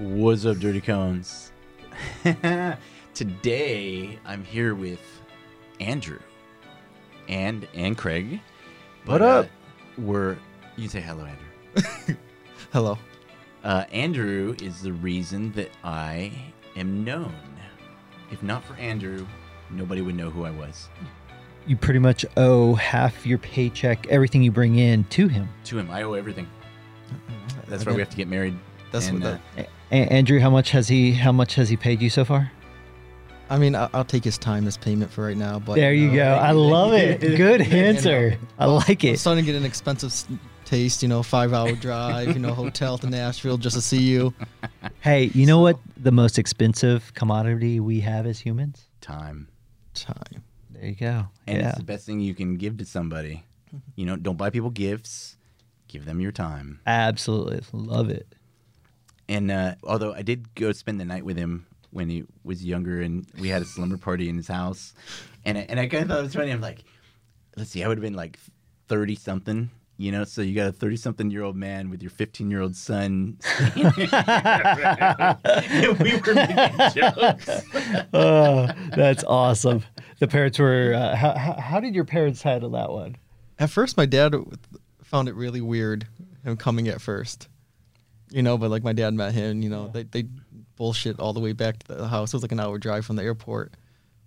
What's up, Dirty Cones? Today I'm here with Andrew and and Craig. What up? Uh, we're you say hello, Andrew. Hello. Uh, Andrew is the reason that I am known. If not for Andrew, nobody would know who I was. You pretty much owe half your paycheck, everything you bring in, to him. To him, I owe everything. That's why we have to get married. That's and, what uh, that. A- Andrew, how much has he? How much has he paid you so far? I mean, I'll, I'll take his time as payment for right now. But there you know, go. I love it. Good answer. I like I'm it. starting to get an expensive taste. You know, five hour drive. You know, hotel to Nashville just to see you. Hey, you know what? The most expensive commodity we have as humans. time. Time. There you go. And yeah. it's the best thing you can give to somebody. You know, don't buy people gifts. Give them your time. Absolutely. Love it. And uh, although I did go spend the night with him when he was younger, and we had a slumber party in his house, and I, and I kind of thought it was funny. I'm like, let's see, I would have been like thirty something, you know. So you got a thirty something year old man with your fifteen year old son. and we were making jokes. Oh, that's awesome. The parents were. Uh, how, how, how did your parents handle that one? At first, my dad found it really weird him coming at first. You know, but like my dad met him. You know, they they bullshit all the way back to the house. It was like an hour drive from the airport.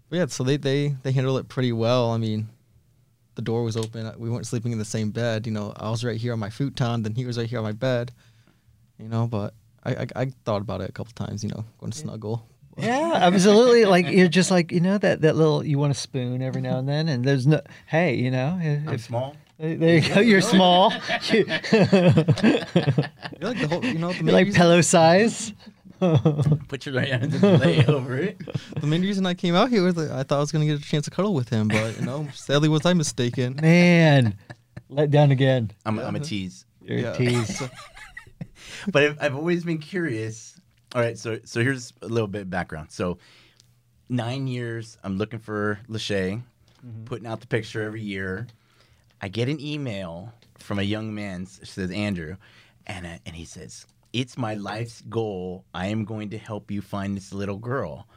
But yeah, so they they they handled it pretty well. I mean, the door was open. We weren't sleeping in the same bed. You know, I was right here on my futon, then he was right here on my bed. You know, but I I, I thought about it a couple times. You know, going to snuggle. Yeah, absolutely. Like you're just like you know that that little you want to spoon every now and then, and there's no. Hey, you know, if, I'm small. There you go. You're small. You, You're like the whole. You know, the you're like pillow size. Put your right hand and lay over it. The main reason I came out here was that I thought I was gonna get a chance to cuddle with him, but you know, sadly was I mistaken. Man, let down again. I'm, I'm a tease. You're Yeah. a tease. but I've, I've always been curious. All right, so so here's a little bit of background. So nine years, I'm looking for Lachey, mm-hmm. putting out the picture every year. I get an email from a young man says Andrew, and uh, and he says it's my life's goal. I am going to help you find this little girl,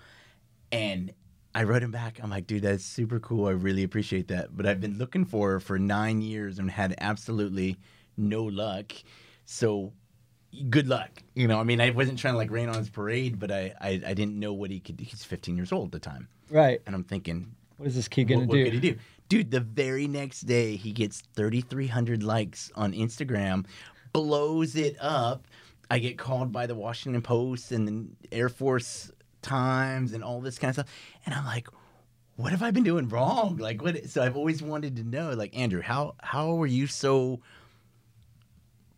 and. I wrote him back. I'm like, dude, that's super cool. I really appreciate that. But I've been looking for her for nine years and had absolutely no luck. So good luck. You know, I mean, I wasn't trying to like rain on his parade, but I, I, I didn't know what he could. He's 15 years old at the time, right. and I'm thinking, What is this kid gonna what, what could he do? Dude, the very next day he gets 3,300 likes on Instagram, blows it up. I get called by the Washington Post and the Air Force Times and all this kind of stuff, and I'm like. What have I been doing wrong? Like what? So I've always wanted to know, like Andrew, how how were you so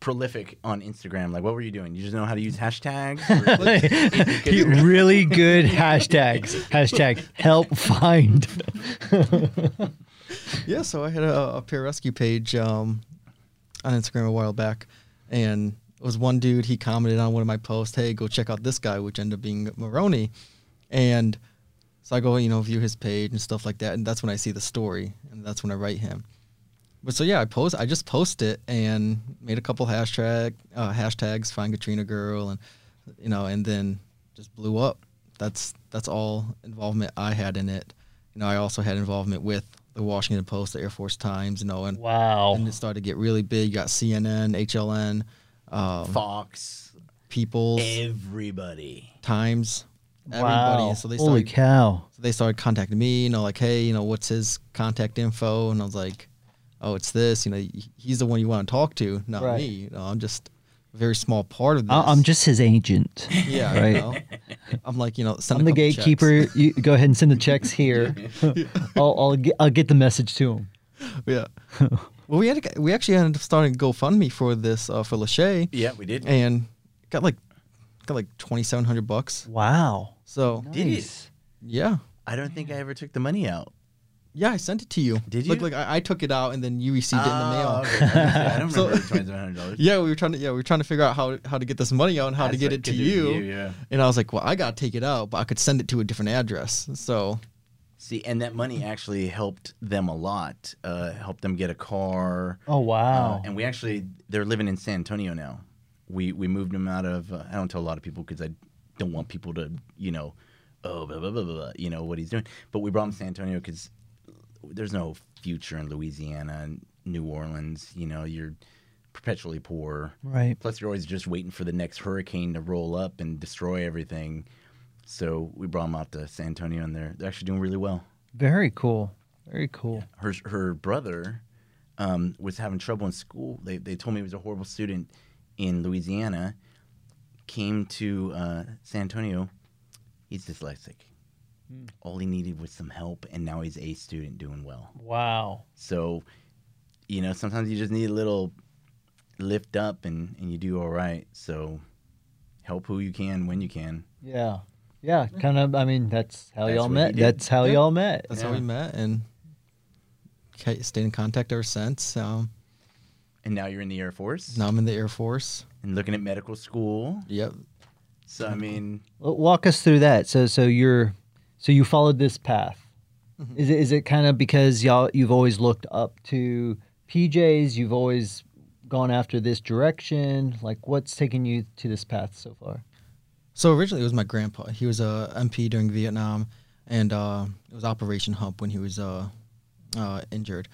prolific on Instagram? Like, what were you doing? You just know how to use hashtags? Really good hashtags. Hashtag help find. Yeah, so I had a, a pararescue page um, on Instagram a while back, and it was one dude. He commented on one of my posts, "Hey, go check out this guy," which ended up being Maroney, and so I go, you know, view his page and stuff like that, and that's when I see the story, and that's when I write him. But so yeah, I post, I just post it and made a couple hashtag uh, hashtags, find Katrina girl, and you know, and then just blew up. That's that's all involvement I had in it. You know, I also had involvement with the Washington Post, the Air Force Times, you know, and Wow. and it started to get really big. You got CNN, HLN, um, Fox, People, everybody. Times, everybody. Wow. So they Holy started, cow. so they started contacting me. You know, like, hey, you know, what's his contact info? And I was like, oh, it's this. You know, he's the one you want to talk to, not Right. me. You know, I'm just a very small part of this. I- I'm just his agent. yeah, right. You know? I'm like, you know, send I'm the gatekeeper. You go ahead and send the checks here. I'll, I'll, get, I'll get the message to him. Yeah. well, we had to, we actually ended up starting GoFundMe for this uh, for Lachey, Yeah, we did. and got like got like twenty seven hundred bucks. Wow. So Did it? Nice. yeah, I don't think I ever took the money out. Yeah, I sent it to you. Did Look, you? like I, I took it out, and then you received it in the mail. Oh, okay. I don't So- remember the twenty-seven hundred dollars. Yeah, we were trying to yeah we were trying to figure out how how to get this money out and how to get it to you. Yeah. And I was like, well, I gotta take it out, but I could send it to a different address. So See, and that money actually helped them a lot. Uh, helped them get a car. Oh, wow. Uh, and we actually, they're living in San Antonio now. we we moved them out of. Uh, I don't tell a lot of people because I don't want people to you know, oh blah, blah, blah, blah, blah, you know what he's doing. But we brought him to San Antonio because there's no future in Louisiana and New Orleans. You know, you're perpetually poor. Right. Plus, you're always just waiting for the next hurricane to roll up and destroy everything. So we brought him out to San Antonio, and they're they're actually doing really well. Very cool. Very cool. Her her brother um, was having trouble in school. They they told me he was a horrible student in Louisiana. Came to uh, San Antonio. He's dyslexic. All he needed was some help, and now he's a student doing well. Wow. So, you know, sometimes you just need a little lift up, and and you do all right. So, help who you can when you can. Yeah. Yeah. Kind of. I mean, that's how That's y'all met. That's how Yeah. y'all met. That's Yeah. how we met and stayed in contact ever since. Um, And now you're in the Air Force now I'm in the Air Force. and looking at medical school. Yep. So I mean, Well, Walk us through that. So, so you're, so you followed this path. Mhm. Is it is it kind of because y'all you've always looked up to PJs? You've always gone after this direction. Like, what's taken you to this path so far? So originally it was my grandpa. He was a MP during Vietnam, and uh, it was Operation Hump when he was uh, uh, injured,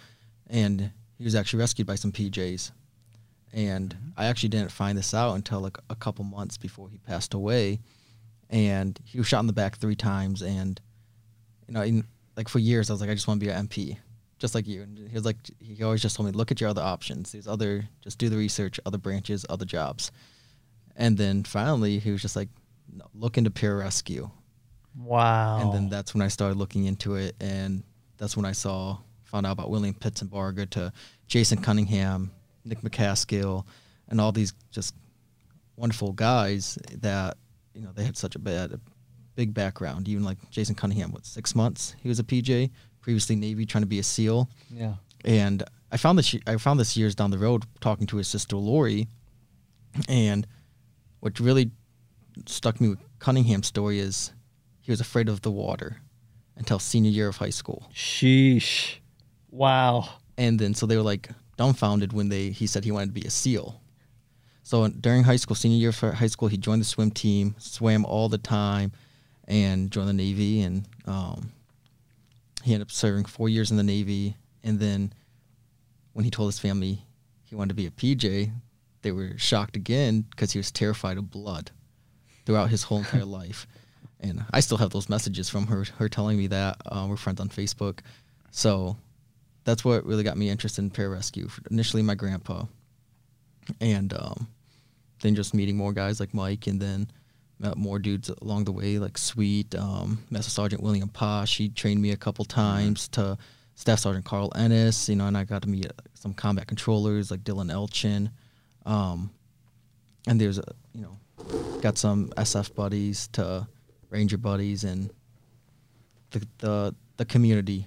and he was actually rescued by some PJs. And I actually didn't find this out until like a couple months before he passed away, and he was shot in the back three times. And you know, in, like for years, I was like, I just want to be an MP, just like you. And he was like, he always just told me, look at your other options. There's other, just do the research, other branches, other jobs. And then finally, he was just like, no, look into pararescue. Wow. And then that's when I started looking into it, and that's when I saw, found out about William Pitts and Pitsenbarger to Jason Cunningham, Nick McCaskill, and all these just wonderful guys that you know they had such a bad, a big background. Even like Jason Cunningham, what six months he was a PJ, previously Navy, trying to be a SEAL, yeah. and I found this I found this years down the road talking to his sister Lori, and what really stuck me with Cunningham's story is he was afraid of the water until senior year of high school, Sheesh. Wow. and then so they were like dumbfounded when they he said he wanted to be a SEAL. So during high school, senior year of high school, he joined the swim team, swam all the time, and joined the Navy. And um, he ended up serving four years in the Navy. And then when he told his family he wanted to be a PJ, they were shocked again because he was terrified of blood throughout his whole entire life. And I still have those messages from her, her telling me that. Uh, we're friends on Facebook. So that's what really got me interested in pararescue. Initially, my grandpa, and um, then just meeting more guys like Mike, and then met more dudes along the way, like Sweet, um, Master Sergeant William Posh. He trained me a couple times to Staff Sergeant Carl Ennis, you know, and I got to meet uh, some combat controllers like Dylan Elchin. Um, and there's a, you know, got some SF buddies to Ranger buddies, and the the the community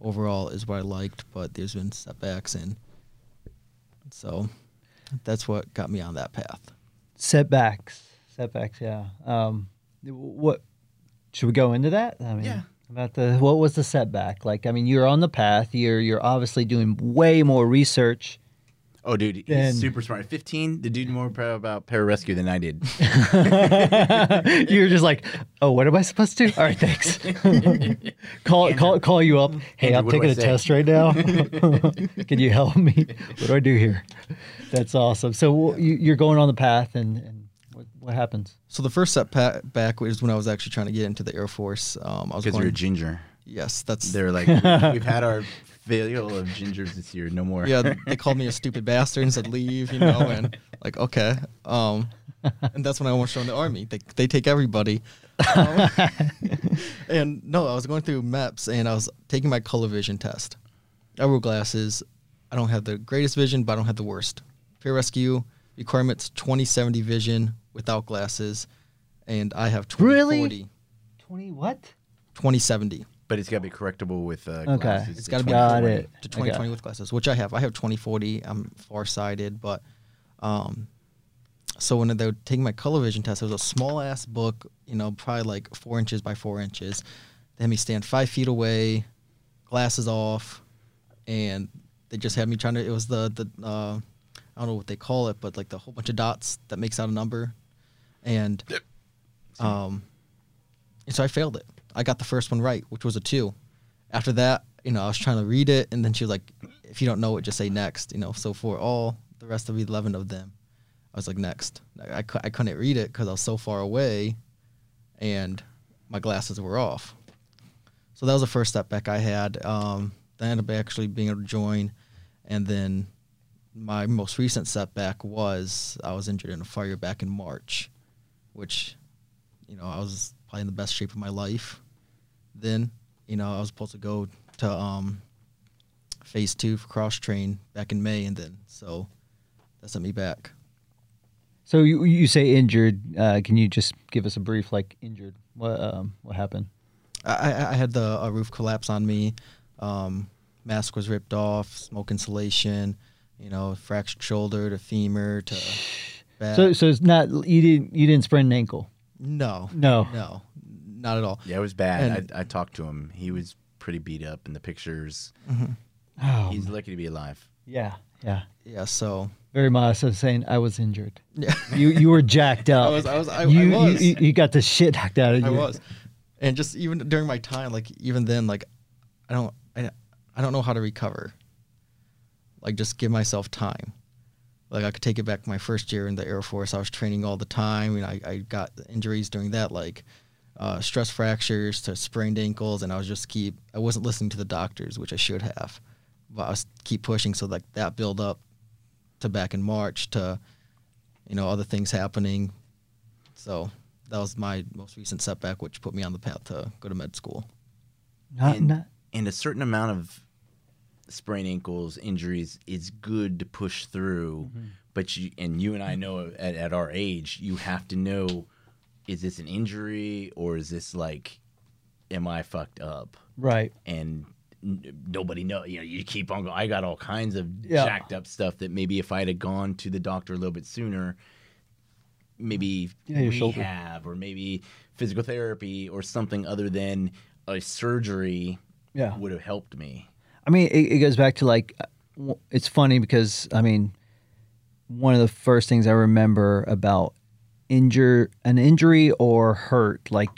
overall is what I liked, but there's been setbacks, and so that's what got me on that path. Setbacks. Setbacks. Yeah. Um, what should we go into that? I mean, Yeah. About the what was the setback? Like, I mean, you're on the path. You're you're obviously doing way more research. Oh, dude, he's Then- super smart. 15, the dude more pro about pararescue than I did. You're just like, oh, what am I supposed to? do? All right, thanks. call call call you up. Hey, Andrew, I'm taking a say? test right now. Can you help me? What do I do here? That's awesome. So you, you're going on the path, and and what, what happens? So the first setback was when I was actually trying to get into the Air Force. Um, I was Because going. you're a ginger. yes, that's They're like, we've had our fill of gingers this year. No more. yeah. They called me a stupid bastard and said leave, you know, and like okay. Um, and that's when I almost joined the army. They they take everybody. Um, and no, I was going through MEPS and I was taking my color vision test. I wear glasses. I don't have the greatest vision, but I don't have the worst. Pararescue requirements 2070 vision without glasses, and I have 2040. Really? Twenty what? 2070. But it's got to be correctable with uh, Okay. glasses. It's gotta be Got 20/20. it. to 2020 got- with glasses, which I have. I have 2040. I'm farsighted, but um, so when they were taking my color vision test, it was a small ass book, you know, probably like four inches by four inches. They had me stand five feet away, glasses off, and they just had me trying to. It was the the uh, I don't know what they call it, but like the whole bunch of dots that makes out a number, and um, and so I failed it. I got the first one right, which was a two. After that, you know, I was trying to read it, and then she was like, "If you don't know it, just say next." You know, so for all the rest of the eleven of them, I was like, "Next." I, I, I couldn't read it because I was so far away, and my glasses were off. So that was the first setback I had. Um, then I ended up actually being able to join, and then my most recent setback was I was injured in a fire back in March, which, you know, I was probably in the best shape of my life. Then, you know, I was supposed to go to um, phase two for cross train back in May, and then so that sent me back. So you you say injured? Uh, can you just give us a brief like injured? What um, what happened? I, I had the a roof collapse on me. Um, mask was ripped off, smoke insulation. You know, fractured shoulder to femur to back. So so it's not you didn't you didn't sprain an ankle. no, No. no, not at all. Yeah, it was bad. And- I, I talked to him. He was pretty beat up in the pictures. Mm-hmm. Oh, He's lucky to be alive. yeah, yeah. Yeah, so Very modest of saying I was injured. yeah, You you were jacked up. I was, I was, I, you, I was. You, you got the shit knocked out of you. I was, and just even during my time, like even then, like I don't, I, I don't know how to recover. Like just give myself time. Like I could take it back my first year in the Air Force. I was training all the time, and I, I got injuries during that, like uh, stress fractures to sprained ankles, and I was just keep. I wasn't listening to the doctors, which I should have, but I was keep pushing. So like that build up to back in March to, you know, other things happening. So that was my most recent setback, which put me on the path to go to med school. Not, and, not, and a certain amount of sprained ankles injuries is good to push through but you and you and i know at, at our age you have to know is this an injury or is this like am i fucked up right. and nobody know you know you keep on going i got all kinds of Yeah. jacked up stuff that maybe if i'd have gone to the doctor a little bit sooner maybe Yeah, your shoulder. rehab or maybe physical therapy or something other than a surgery Yeah. would have helped me I mean, it, it goes back to like, uh, it's funny because I mean, one of the first things I remember about injure an injury or hurt, like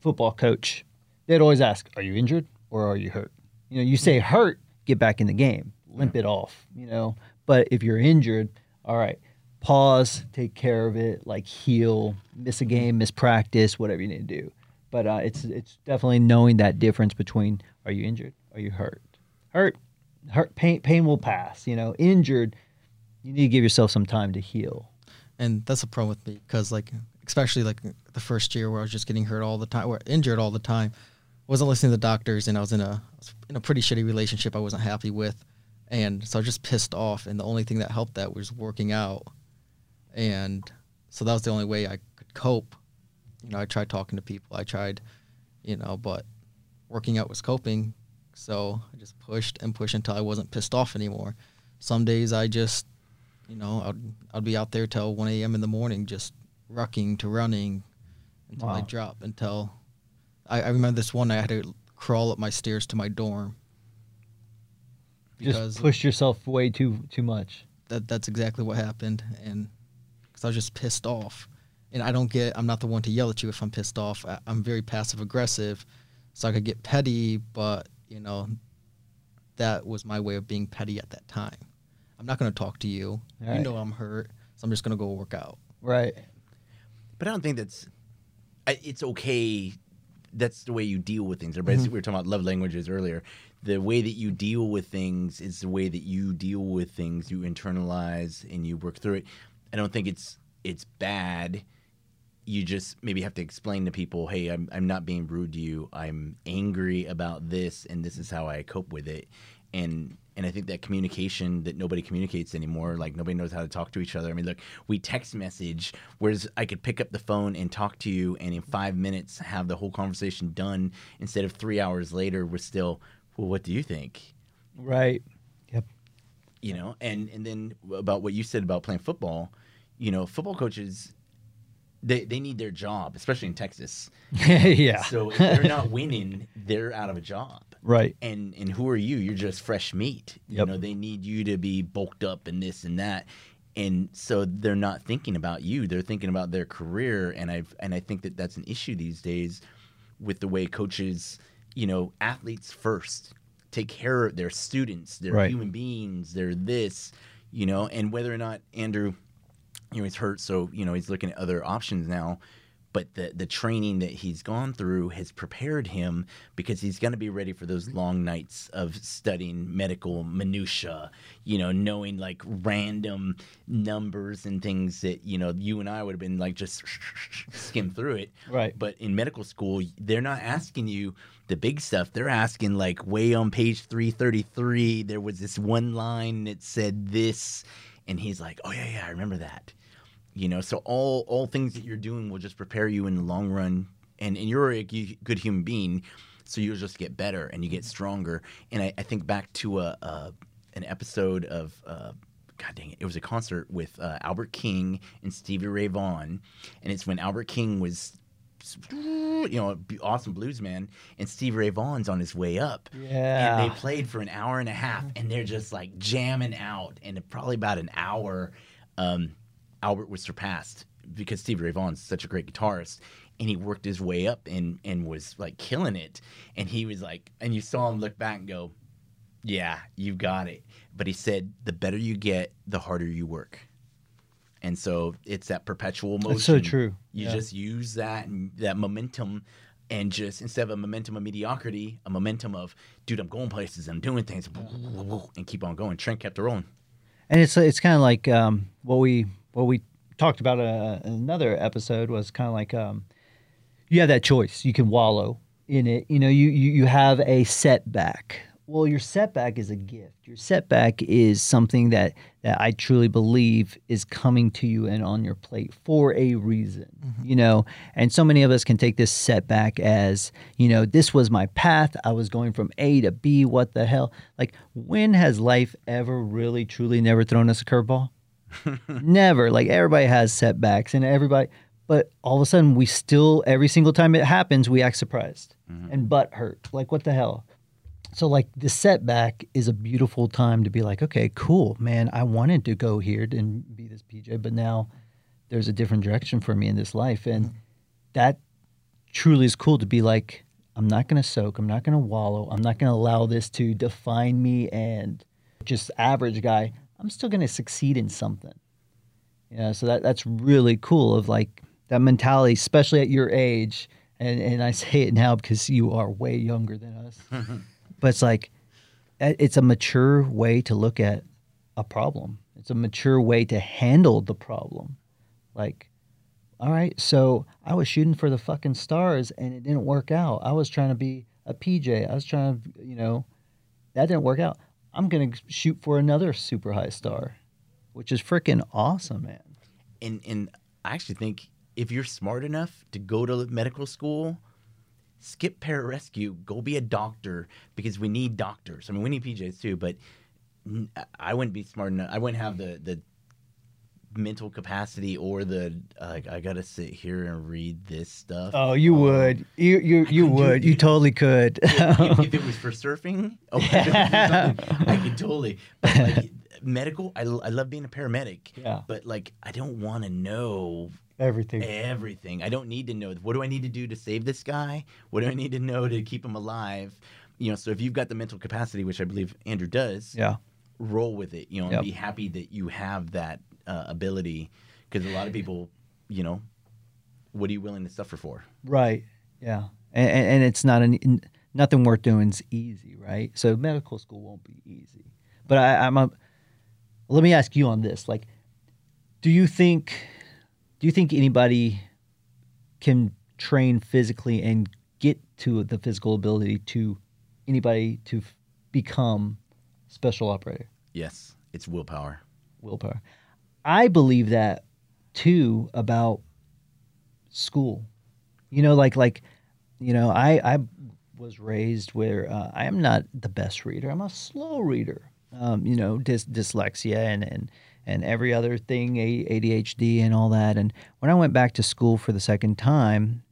football coach, they'd always ask, "Are you injured or are you hurt?" You know, you say hurt, get back in the game, limp it off. You know, but if you're injured, all right, pause, take care of it, like heal, miss a game, miss practice, whatever you need to do. But uh, it's it's definitely knowing that difference between are you injured, are you hurt? Hurt, hurt, pain, pain will pass. You know, injured, you need to give yourself some time to heal. And that's a problem with me because, like, especially like the first year where I was just getting hurt all the time, or injured all the time, wasn't listening to the doctors, and I was in a I in a pretty shitty relationship I wasn't happy with, and so I was just pissed off. And the only thing that helped that was working out, and so that was the only way I could cope. You know, I tried talking to people, I tried, you know, but working out was coping. So I just pushed and pushed until I wasn't pissed off anymore. Some days I just you know, I'd I'd be out there till one a.m. in the morning, just rucking to running until I drop. Until I, I remember this one, I had to crawl up my stairs to my dorm because Just push yourself way too too much. that that's exactly what happened, and because I was just pissed off, and I don't get, I'm not the one to yell at you if I'm pissed off. I, I'm very passive aggressive, so I could get petty, but you know, that was my way of being petty at that time. I'm not going to talk to you. You know I'm hurt, so I'm just going to go work out. Right. But I don't think that's. I, it's okay. That's the way you deal with things. Everybody, mm-hmm. we were talking about love languages earlier. The way that you deal with things is the way that you deal with things. You internalize and you work through it. I don't think it's it's bad. You just maybe have to explain to people, hey, I'm I'm not being rude to you. I'm angry about this, and this is how I cope with it. And and I think that communication that nobody communicates anymore, like nobody knows how to talk to each other. I mean, look, we text message, whereas I could pick up the phone and talk to you, and in five minutes have the whole conversation done. Instead of three hours later, we're still, well, what do you think? Right. Yep. you know and and then about what you said about playing football you know football coaches they they need their job especially in texas yeah. so if they're not winning they're out of a job right. and and who are you you're just fresh meat you Yep. know they need you to be bulked up and this and that and so they're not thinking about you they're thinking about their career and I've and i think that that's an issue these days with the way coaches you know athletes first take care of their students they're Right. human beings they're this you know and whether or not andrew you know he's hurt so you know he's looking at other options now but the the training that he's gone through has prepared him because he's going to be ready for those long nights of studying medical minutia you know knowing like random numbers and things that you know you and I would have been like just skim through it. Right. but in medical school they're not asking you the big stuff. They're asking like way on page 333 there was this one line that said this and he's like oh yeah yeah I remember that you know so all all things that you're doing will just prepare you in the long run. And and you're a good human being so you'll just get better and you get stronger. And i, I think back to a, a an episode of uh, god dang it it was a concert with uh, albert king and stevie ray vaughan. And it's when albert king was you know awesome blues man and stevie ray vaughan's on his way up. Yeah. and they played for an hour and a half and they're just like jamming out. And probably about an hour um, albert was surpassed because stevie ray vaughan's such a great guitarist and he worked his way up and and was like killing it and he was like and you saw him look back and go yeah you've got it but he said the better you get the harder you work and so it's that perpetual motion That's so true. you Yeah. just use that and that momentum and just instead of a momentum of mediocrity, a momentum of dude, I'm going places, I'm doing things, and keep on going. Trent kept it rolling. and it's it's kind of like um, what we what we talked about uh, in another episode was kind of like um, you have that choice. You can wallow in it. You know, you, you you have a setback. Well, your setback is a gift. Your setback is something that that I truly believe is coming to you and on your plate for a reason. You know, and so many of us can take this setback as you know this was my path. I was going from A to B. What the hell? Like, when has life ever really truly never thrown us a curveball? Never. Like everybody has setbacks and everybody, but all of a sudden we still, every single time it happens, we act surprised mm-hmm. and butt hurt. Like, what the hell? So, like, the setback is a beautiful time to be like, okay, cool, man. I wanted to go here and be this PJ, but now there's a different direction for me in this life. And mm-hmm. that truly is cool to be like, I'm not going to soak. I'm not going to wallow. I'm not going to allow this to define me and just average guy. I'm still going to succeed in something. You know, so that that's really cool of like that mentality, especially at your age. And and I say it now because you are way younger than us. but it's like eh, it's a mature way to look at a problem. It's a mature way to handle the problem. Like all right, so I was shooting for the fucking stars and it didn't work out. I was trying to be a PJ. I was trying to, you know, that didn't work out. I'm going to shoot for another super high star, which is freaking awesome, man. And and I actually think if you're smart enough to go to medical school, skip pararescue, go be a doctor because we need doctors. I mean, we need PJs too, but I wouldn't be smart enough. I wouldn't have the the mental capacity or the uh, I gotta sit here and read this stuff. Oh, you would. You you you would. You totally could. if, if it was for surfing, oh, I could totally. But like medical, I, I love being a paramedic. Yeah. But like, I don't want to know Everything. everything. I don't need to know what do I need to do to save this guy. What do I need to know to keep him alive? You know, so if you've got the mental capacity, which I believe Andrew does, Yeah. roll with it. You know, Yep. and be happy that you have that uh, ability. Because a lot of people, you know, what are you willing to suffer for? Right. Yeah. And, and, it's not an nothing worth doing is easy, right? So medical school won't be easy. But I, I'm a. Let me ask you on this. Like, do you think, do you think anybody can train physically and get to the physical ability to anybody to become special operator? Yes, it's willpower. willpower. I believe that too about school. You know, like like you know, I I was raised where uh, I am not the best reader. I'm a slow reader. Um, you know, dys- dyslexia and and and every other thing, ADHD and all that. And when I went back to school for the second time,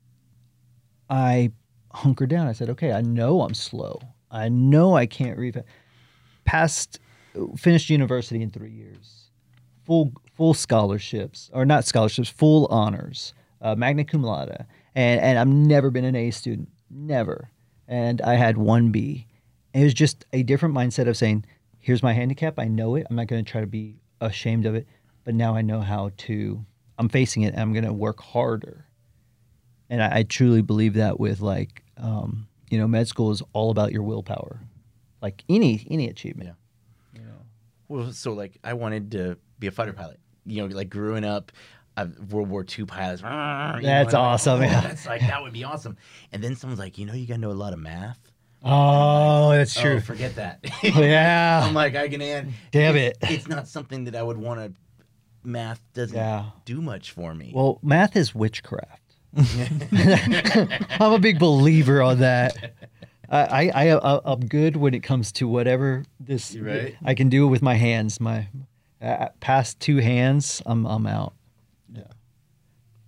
I hunkered down. I said, okay, I know I'm slow. I know I can't read. fa- Passed, finished university in three years full full scholarships or not scholarships, full honors, uh, magna cum laude, and and I've never been an A student, never, and I had one B. And it was just a different mindset of saying, "Here's my handicap. I know it. I'm not going to try to be ashamed of it, but now I know how to. I'm facing it. and I'm going to work harder." And I, I truly believe that with like, um, you know, med school is all about your willpower, like any any achievement. Yeah. Well, so like I wanted to be a fighter pilot. You know, like growing up, uh, World War II pilots. you know, That's like, awesome, oh, yeah. That's like that would be awesome. And then someone's like, you know, you got to know a lot of math. Oh, that's Oh, forget that. yeah. I'm like, I can. Damn it's, it. It's not something that I would want to. Math doesn't Yeah. do much for me. Well, math is witchcraft. I'm a big believer on that. I, I, I I'm good when it comes to whatever this right? I can do with my hands. My uh, past two hands, I'm I'm out. Yeah.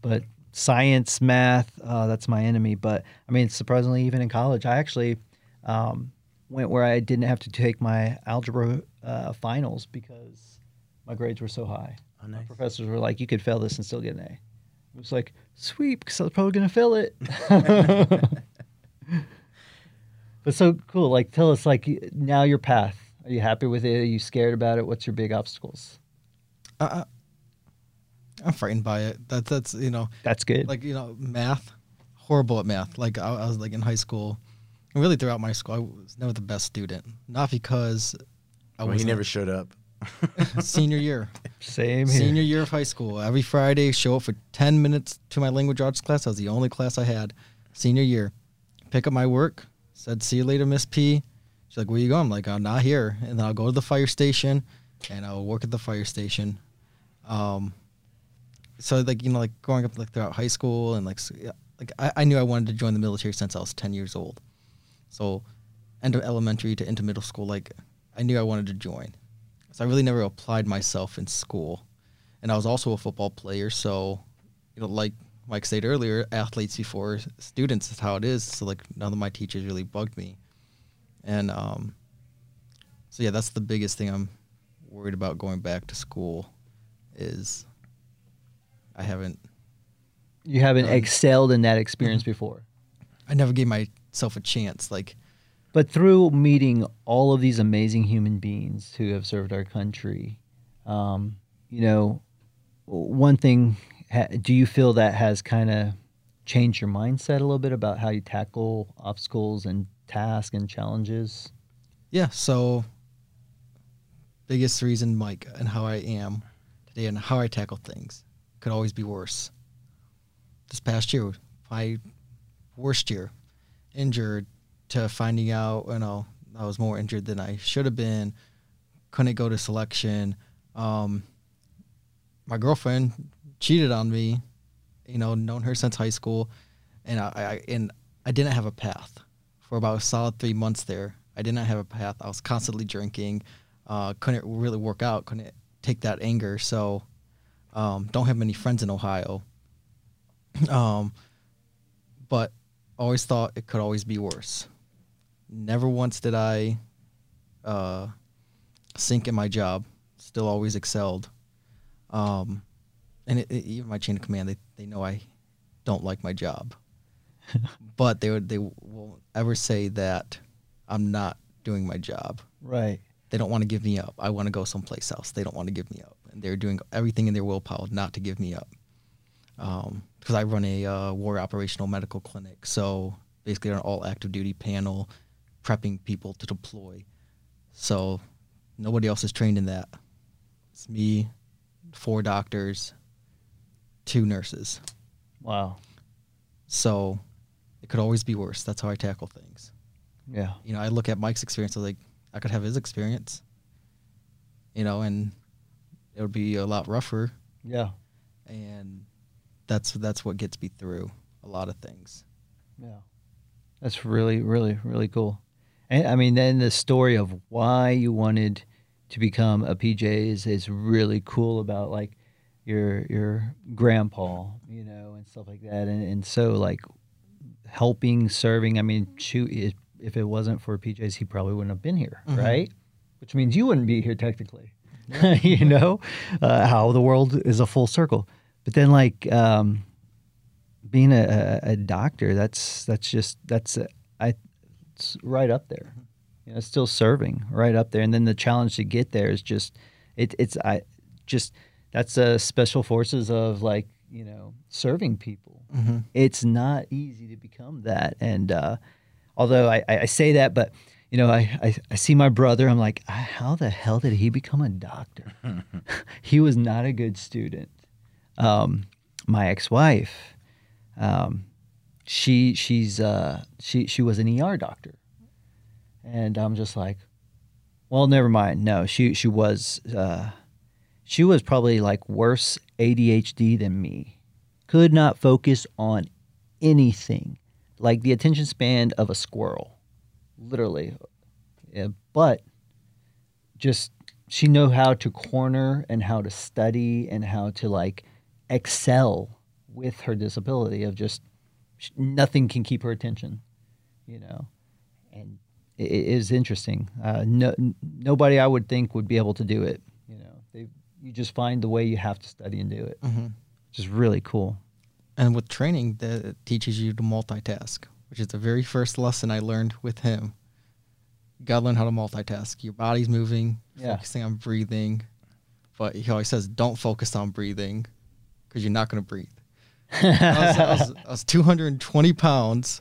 But science, math, uh, that's my enemy. But I mean, surprisingly, even in college, I actually um, went where I didn't have to take my algebra uh, finals because my grades were so high. oh, nice. Professors were like, "You could fail this and still get an A." It was like, "Sweet," because I was probably gonna fail it. but so cool. Like, tell us, like, now your path. Are you happy with it? Are you scared about it? What's your big obstacles? Uh, I'm frightened by it. That that's you know That's good. like you know math, horrible at math. Like I, I was like in high school, and really throughout my school, I was never the best student. Not because I Well, was he never showed up. senior year. Same here. Senior year of high school. Every Friday, show up for 10 minutes to my language arts class. That was the only class I had. Senior year. Pick up my work. Said, see you later, Miss P. She's like, where you going? I'm like, I'm not here. And then I'll go to the fire station and I'll work at the fire station. Um, so like, you know, like growing up like throughout high school and like, like I, I knew I wanted to join the military since I was 10 years old. So end of elementary to into middle school, like I knew I wanted to join. So I really never applied myself in school. And I was also a football player, so you know, like Mike said earlier, athletes before students is how it is. So like none of my teachers really bugged me. And um so yeah, that's the biggest thing I'm worried about going back to school is I haven't you haven't Um, excelled in that experience before. I never gave myself a chance. Like But through meeting all of these amazing human beings who have served our country, um, you know, one thing, do you feel that has kind of changed your mindset a little bit about how you tackle obstacles and tasks and challenges? Yeah, so biggest reason, Mike, and how I am today and how I tackle things could always be worse. This past year, my worst year, injured to finding out, you know, I was more injured than I should have been, couldn't go to selection. Um, my girlfriend cheated on me, you know, known her since high school, and I, I and I didn't have a path for about a solid three months there. I did not have a path. I was constantly drinking. Uh, couldn't really work out. Couldn't take that anger. So, um, don't have many friends in Ohio. um, but always thought it could always be worse. Never once did I uh, sink in my job. Still always excelled. Um, and it, it- even my chain of command, they, they know I don't like my job. but they would they won't ever say that I'm not doing my job. Right. They don't want to give me up. I want to go someplace else. They don't want to give me up, and they're doing everything in their willpower not to give me up. Because I run a uh, war operational medical clinic, so basically an all active duty panel, prepping people to deploy. So nobody else is trained in that. It's me, four doctors, two nurses. Wow. So it could always be worse. That's how I tackle things. Yeah. You know, I look at Mike's experience. I was like, I could have his experience. You know, and it would be a lot rougher. Yeah. And that's that's what gets me through a lot of things. Yeah. That's really, really, really cool. And I mean, then the story of why you wanted to become a PJ is, is really cool about like your your grandpa, you know, and stuff like that. And and so like helping, serving. I mean, shoot, if, if it wasn't for PJs, he probably wouldn't have been here, Mhm. right? Which means you wouldn't be here technically. you know, uh, how the world is a full circle. But then, like um, being a, a, a doctor, that's that's just that's uh, I it's right up there. You know, still serving right up there. And then the challenge to get there is just it, it's I just that's a special forces of like you know serving people. Mm-hmm. It's not easy to become that. And uh, although I, I say that, but you know, I, I, I see my brother. I'm like, "Ah, how the hell did he become a doctor? he was not a good student. Um, my ex-wife, um, she she's uh, she she was an ER doctor, and I'm just like, well, never mind. No, she she was uh, she was probably like worse ADHD than me. Could not focus on anything, like the attention span of a squirrel, literally. Yeah, but just she knew how to corner and how to study and how to like excel with her disability of just nothing can keep her attention, you know, and it, is interesting. Uh, no, nobody I would think would be able to do it. You know, they you just find the way you have to study and do it, Mm-hmm. which is really cool. And with training, that teaches you to multitask, which is the very first lesson I learned with him. You gotta learn how to multitask. Your body's moving, Yeah. focusing on breathing. But he always says, don't focus on breathing because you're not gonna breathe. I, was, I, was, I was 220 pounds,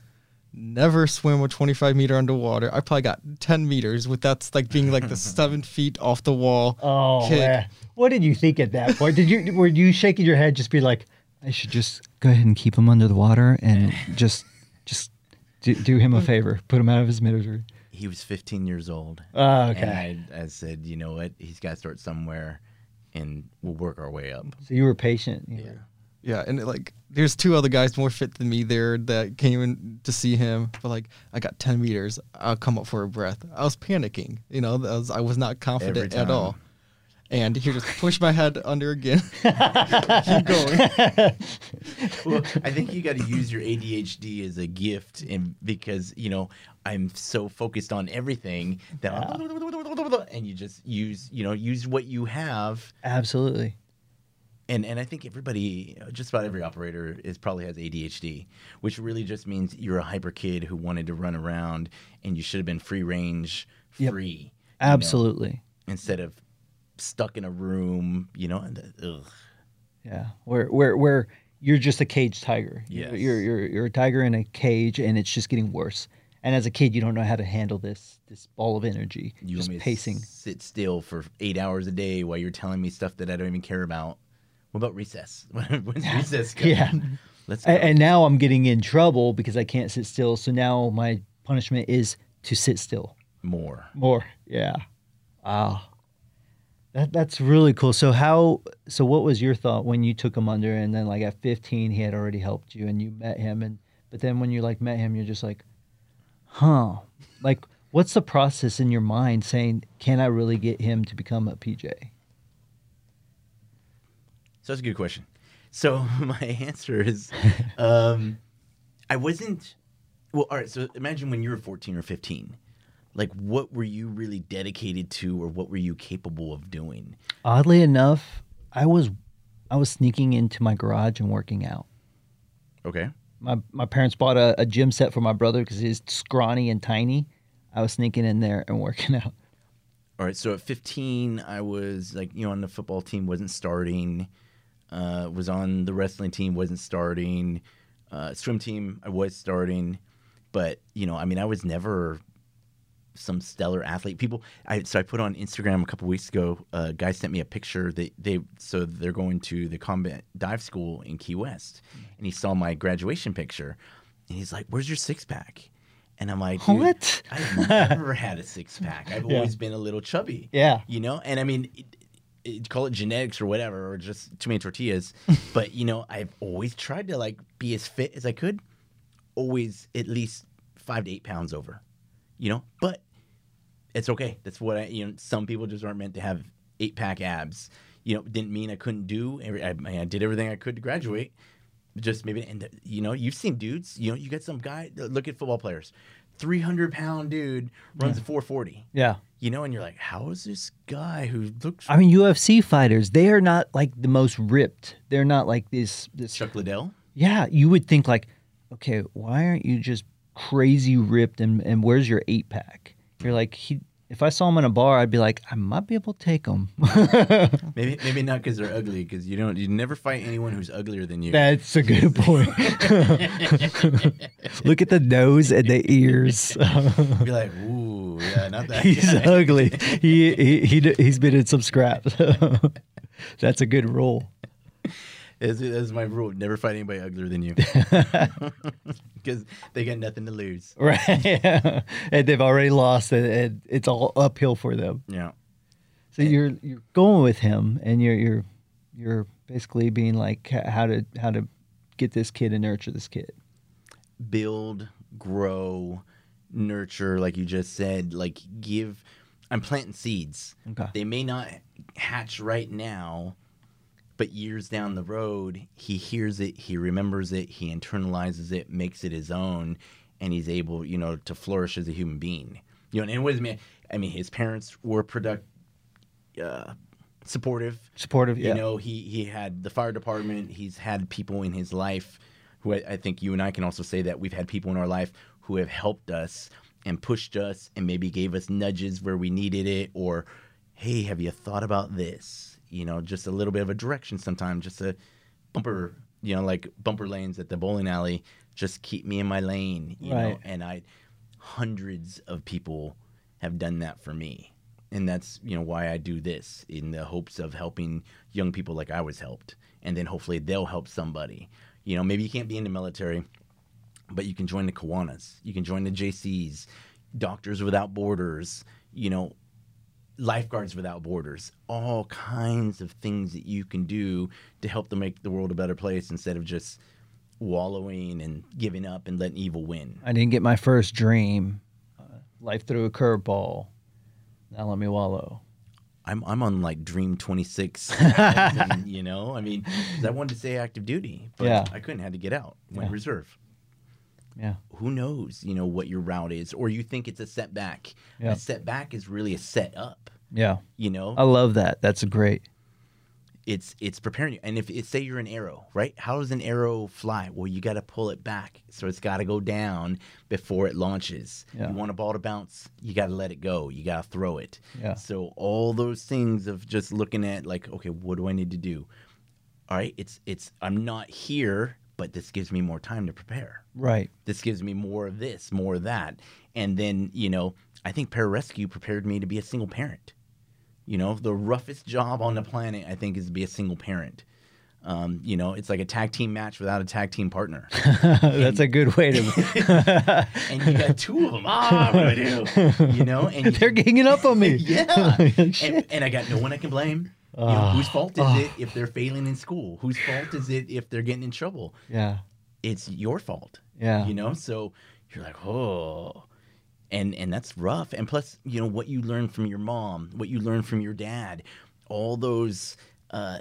never swim a 25 meter underwater. I probably got 10 meters with that's like being like the seven feet off the wall. Oh, kick. man. what did you think at that point? Did you were you shaking your head, just be like, I should just go ahead and keep him under the water and just just do, do him a favor, put him out of his misery. He was 15 years old. Oh, okay. And I, I said, you know what? He's got to start somewhere, and we'll work our way up. So you were patient. you Yeah. were- Yeah, and it, like there's two other guys more fit than me there that came in to see him. But like I got 10 meters, I'll come up for a breath. I was panicking, you know, that was, I was not confident at all. And he just pushed my head under again. Keep going. well, I think you got to use your ADHD as a gift, and because you know I'm so focused on everything that, and you just use you know use what you have, Absolutely. And and I think everybody, just about every operator, is probably has ADHD, which really just means you're a hyper kid who wanted to run around, and you should have been free range, Yep. free, you know, Absolutely. instead of stuck in a room, you know. And, ugh. Yeah. Where where where you're just a caged tiger. You're- Yes. You're you're you're a tiger in a cage and it's just getting worse. And as a kid you don't know how to handle this this ball of energy. You just want me to pacing. sit still for eight hours a day while you're telling me stuff that I don't even care about. What about recess? When's recess coming? Yeah. Let's go. And now I'm getting in trouble because I can't sit still. So now my punishment is to sit still more. more. Yeah. Wow. That that's really cool. So how so what was your thought when you took him under and then like at 15 he had already helped you and you met him and but then when you like met him you're just like huh. Like what's the process in your mind saying can I really get him to become a PJ? So that's a good question. So my answer is, um, I wasn't. Well, all right. So imagine when you were 14 or 15. Like, what were you really dedicated to, or what were you capable of doing? Oddly enough, I was I was sneaking into my garage and working out. Okay. My my parents bought a, a gym set for my brother because he's scrawny and tiny. I was sneaking in there and working out. All right. So at 15, I was like, you know, on the football team, wasn't starting. Uh, was on the wrestling team, wasn't starting. Uh, swim team, I was starting. But you know, I mean, I was never some stellar athlete. People, I so I put on Instagram a couple weeks ago. A guy sent me a picture. They they so they're going to the combat dive school in Key West, and he saw my graduation picture, and he's like, "Where's your six pack?" And I'm like, "Dude, What? I've never had a six pack. I've Yeah. always been a little chubby." Yeah. you know and i mean it, call it genetics or whatever or just too many tortillas. But you know i've always tried to like be as fit as i could always at least five to eight pounds over you know? But it's okay. That's what i you know some people just aren't meant to have eight pack abs. You know didn't mean i couldn't do every, I, I did everything i could to graduate. Just maybe and you know you've seen dudes you know you got some guy look at football players 300 pound dude runs a 440. Yeah. You know, and you're like, how is this guy who looks I mean, UFC fighters, they are not like the most ripped. They're not like this. this Chuck Liddell? yeah, you would think like, okay, why aren't you just crazy ripped and, and where's your eight pack? You're like, he, if I saw him in a bar, I'd be like, I might be able to take him. Maybe maybe not because they're ugly, because you don't you never fight anyone who's uglier than you. That's a good point. Look at the nose and the ears. Be like, ooh, yeah, not that. he's guy. ugly. He, he he he's been in some scraps. That's a good rule. That's, that's my rule. Never fight anybody uglier than you. Because they got nothing to lose. Right. and they've already lost and, and it's all uphill for them. Yeah. So you're you're going with him and you're you're you're basically being like how to how to get this kid and nurture this kid. Build, grow, nurture, like you just said. Like give. I'm planting seeds. Okay. They may not hatch right now, but years down the road, he hears it, he remembers it, he internalizes it, makes it his own, and he's able, you know, to flourish as a human being. You know, and what is me? I mean, his parents were product, uh, supportive. Supportive, yeah. You know, he he had the fire department. He's had people in his life who I, I think you and I can also say that we've had people in our life who have helped us and pushed us and maybe gave us nudges where we needed it or hey, have you thought about this? You know, just a little bit of a direction sometimes, just a bumper, you know, like bumper lanes at the bowling alley, just keep me in my lane, you know. Right. And I hundreds of people have done that for me. And that's, you know, why I do this in the hopes of helping young people like I was helped. And then hopefully they'll help somebody. You know, maybe you can't be in the military, but you can join the Kiwanis, you can join the Jaycees, Doctors Without Borders, you know, Lifeguards Without Borders, all kinds of things that you can do to help to make the world a better place instead of just wallowing and giving up and letting evil win. I didn't get my first dream. Uh, life threw a curveball. Now let me wallow. I'm I'm on like Dream 26, and, you know. I mean, I wanted to say active duty, but Yeah. I couldn't. Had to get out. Went Yeah. reserve. Yeah. Who knows? You know what your route is, or you think it's a setback. Yeah. A setback is really a set up. Yeah. You know, I love that. That's great. it's it's preparing you. And if it, say you're an arrow, right? How does an arrow fly? Well, you got to pull it back, so it's got to go down before it launches. Yeah. You want a ball to bounce, you got to let it go. You got to throw it. Yeah. So all those things of just looking at like, okay, what do I need to do? All right, it's it's I'm not here, but this gives me more time to prepare. Right. This gives me more of this, more of that, and then you know, I think pararescue prepared me to be a single parent. You know, the roughest job on the planet, I think, is to be a single parent. Um, you know, it's like a tag team match without a tag team partner, That's a good way to. and you got two of them. Ah, what do I do? You know, and They're ganging up on me. yeah, and, and I got no one I can blame. You know, whose fault is it if they're failing in school? Whose fault is it if they're getting in trouble? Yeah. It's your fault. Yeah. You know, so you're like, oh, and and that's rough. And plus, you know, what you learn from your mom, what you learn from your dad, all those uh,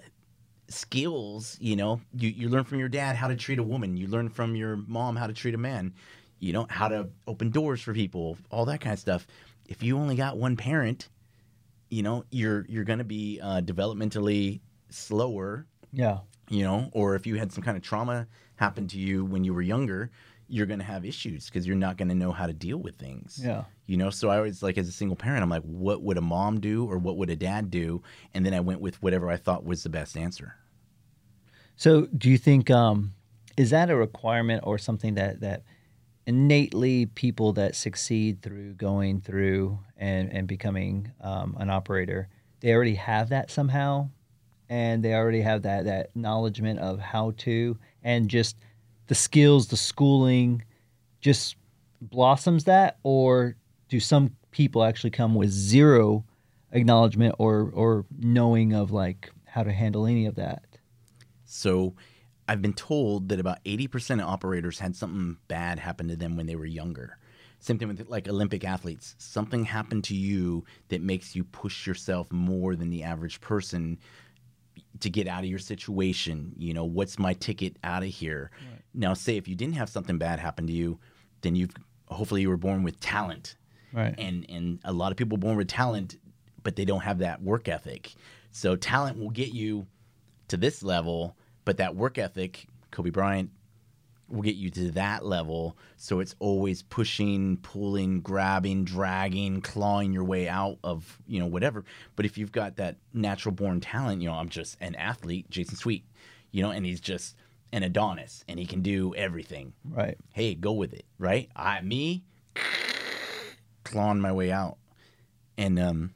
skills. You know, you you learn from your dad how to treat a woman. You learn from your mom how to treat a man. You know how to open doors for people, all that kind of stuff. If you only got one parent, you know, you're you're gonna be uh, developmentally slower Yeah. you know, or if you had some kind of trauma happen to you when you were younger, you're going to have issues because you're not going to know how to deal with things. Yeah. You know, so I always like as a single parent, I'm like, what would a mom do or what would a dad do? And then I went with whatever I thought was the best answer. So, do you think um, is that a requirement or something that that innately people that succeed through going through and and becoming um, an operator, they already have that somehow, and they already have that that acknowledgement of how to and just the skills, the schooling, just blossoms that, or do some people actually come with zero acknowledgement or or knowing of like how to handle any of that? So I've been told that about 80% of operators had something bad happen to them when they were younger. Same thing with like Olympic athletes. Something happened to you that makes you push yourself more than the average person to get out of your situation. You know, what's my ticket out of here? Now, say if you didn't have something bad happen to you, then you've hopefully you were born with talent Right. and and a lot of people born with talent but they don't have that work ethic so talent will get you to this level but that work ethic kobe bryant will get you to that level so it's always pushing pulling grabbing dragging clawing your way out of you know whatever but if you've got that natural born talent you know i'm just an athlete jason sweet you know and he's just an adonis and he can do everything right. hey, go with it, right? I me clawing my way out, and um,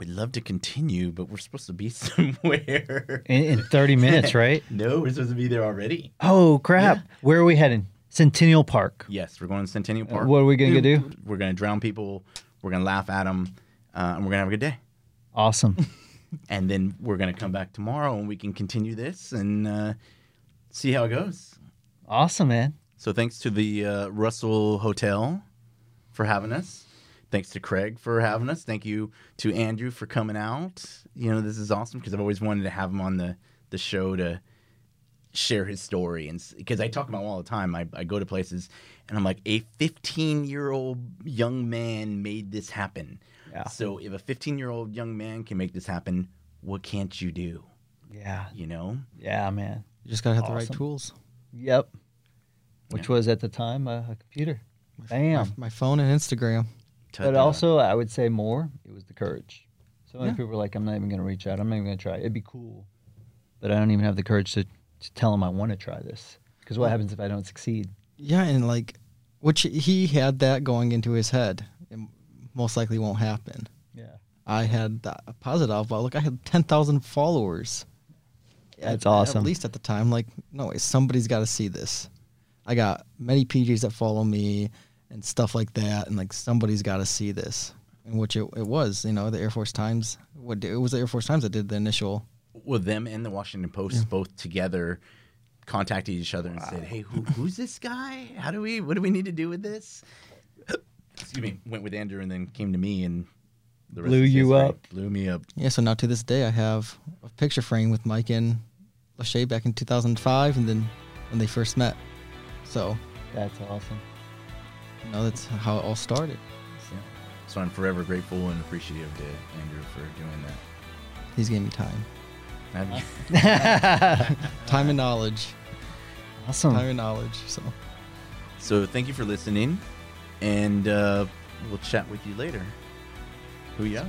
we'd love to continue, but we're supposed to be somewhere. In, in 30 minutes, right? no, we're supposed to be there already. Oh crap! Where are we heading? Centennial Park. Yes, we're going to Centennial Park. What are we gonna do? We're gonna drown people. We're gonna laugh at them, uh, and we're gonna have a good day. Awesome. And then we're gonna come back tomorrow, and we can continue this and uh, see how it goes. awesome, man. So thanks to the uh, Russell Hotel for having us. Thanks to Craig for having us. Thank you to Andrew for coming out. You know, this is awesome because I've always wanted to have him on the, the show to share his story. And because I talk about him all the time, I, I go to places and I'm like, a 15 year old young man made this happen. Yeah. So if a 15 year old young man can make this happen, what can't you do? Yeah. You know? Yeah, man. You just gotta have the right tools. Yep. Which Yeah. was at the time uh, a computer. My, Bam. my phone and Instagram. But also, I would say more. It was the courage. So many Yeah. people were like, "I'm not even going to reach out. I'm not even going to try. It'd be cool, but I don't even have the courage to, to tell them I want to try this. Because what happens if I don't succeed? Yeah, and like, which he had that going into his head. It most likely won't happen. Yeah, I had that positive outlook. I had ten thousand followers. That's At- awesome. At least at the time, like, no way, somebody's got to see this. I got many PJs that follow me and stuff like that, and like somebody's got to see this. And which it, it was, you know, the Air Force Times. What it was the Air Force Times that did the initial. well, them and the Washington Post both together contacted each other and said, "Hey, who, who's this guy? How do we? What do we need to do with this?" Excuse me. Went with Andrew and then came to me and the Blew you up. Blew me up. Yeah, so now to this day, I have a picture frame with Mike and Lachey back in 2005, and then when they first met. So, that's awesome. You know, that's how it all started. So, So I'm forever grateful and appreciative to Andrew for doing that. he's gave me time, time and knowledge, Awesome. time and knowledge. So, so thank you for listening, and uh, we'll chat with you later. Who ya?